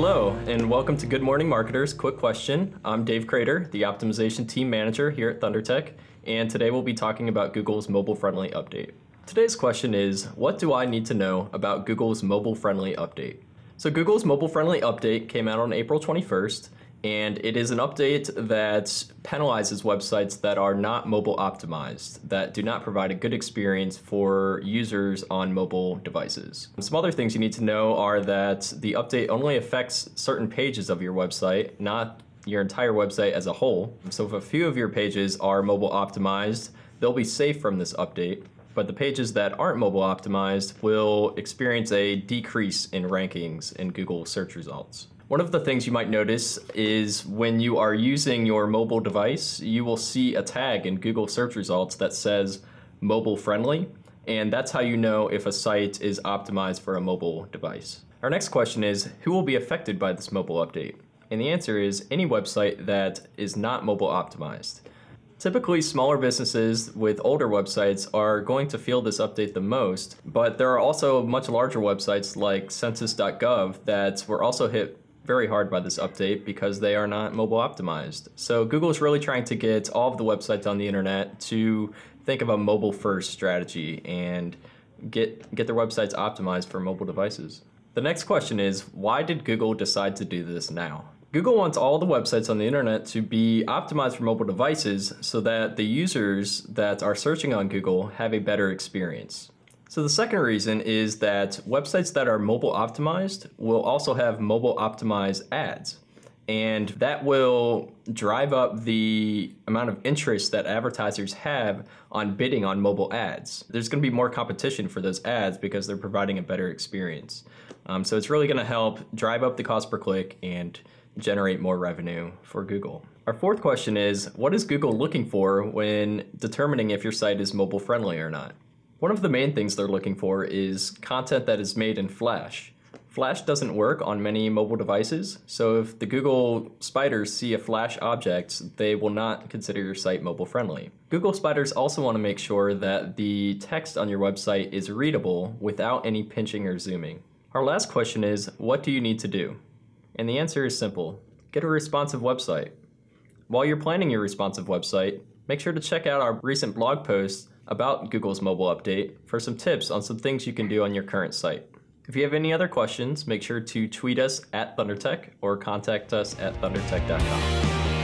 Hello, and welcome to Good Morning Marketers. Quick question. I'm Dave Crater, the optimization team manager here at ThunderTech, and today we'll be talking about Google's mobile friendly update. Today's question is What do I need to know about Google's mobile friendly update? So, Google's mobile friendly update came out on April 21st, and it is an update that penalizes websites that are not mobile optimized, that do not provide a good experience for users on mobile devices. Some other things you need to know are that the update only affects certain pages of your website, not your entire website as a whole. So if a few of your pages are mobile optimized, they'll be safe from this update. But the pages that aren't mobile optimized will experience a decrease in rankings in Google search results. One of the things you might notice is when you are using your mobile device, you will see a tag in Google search results that says mobile friendly, and that's how you know if a site is optimized for a mobile device. Our next question is Who will be affected by this mobile update? And the answer is any website that is not mobile optimized. Typically, smaller businesses with older websites are going to feel this update the most, but there are also much larger websites like census.gov that were also hit very hard by this update because they are not mobile optimized. So Google is really trying to get all of the websites on the internet to think of a mobile first strategy and get get their websites optimized for mobile devices. The next question is why did Google decide to do this now? Google wants all the websites on the internet to be optimized for mobile devices so that the users that are searching on Google have a better experience. So the second reason is that websites that are mobile optimized will also have mobile optimized ads. And that will drive up the amount of interest that advertisers have on bidding on mobile ads. There's going to be more competition for those ads because they're providing a better experience. Um, so it's really going to help drive up the cost per click and generate more revenue for Google. Our fourth question is What is Google looking for when determining if your site is mobile friendly or not? One of the main things they're looking for is content that is made in Flash. Flash doesn't work on many mobile devices, so if the Google spiders see a Flash object, they will not consider your site mobile friendly. Google spiders also want to make sure that the text on your website is readable without any pinching or zooming. Our last question is what do you need to do? And the answer is simple get a responsive website. While you're planning your responsive website, make sure to check out our recent blog posts about Google's mobile update for some tips on some things you can do on your current site. If you have any other questions, make sure to tweet us at ThunderTech or contact us at thundertech.com.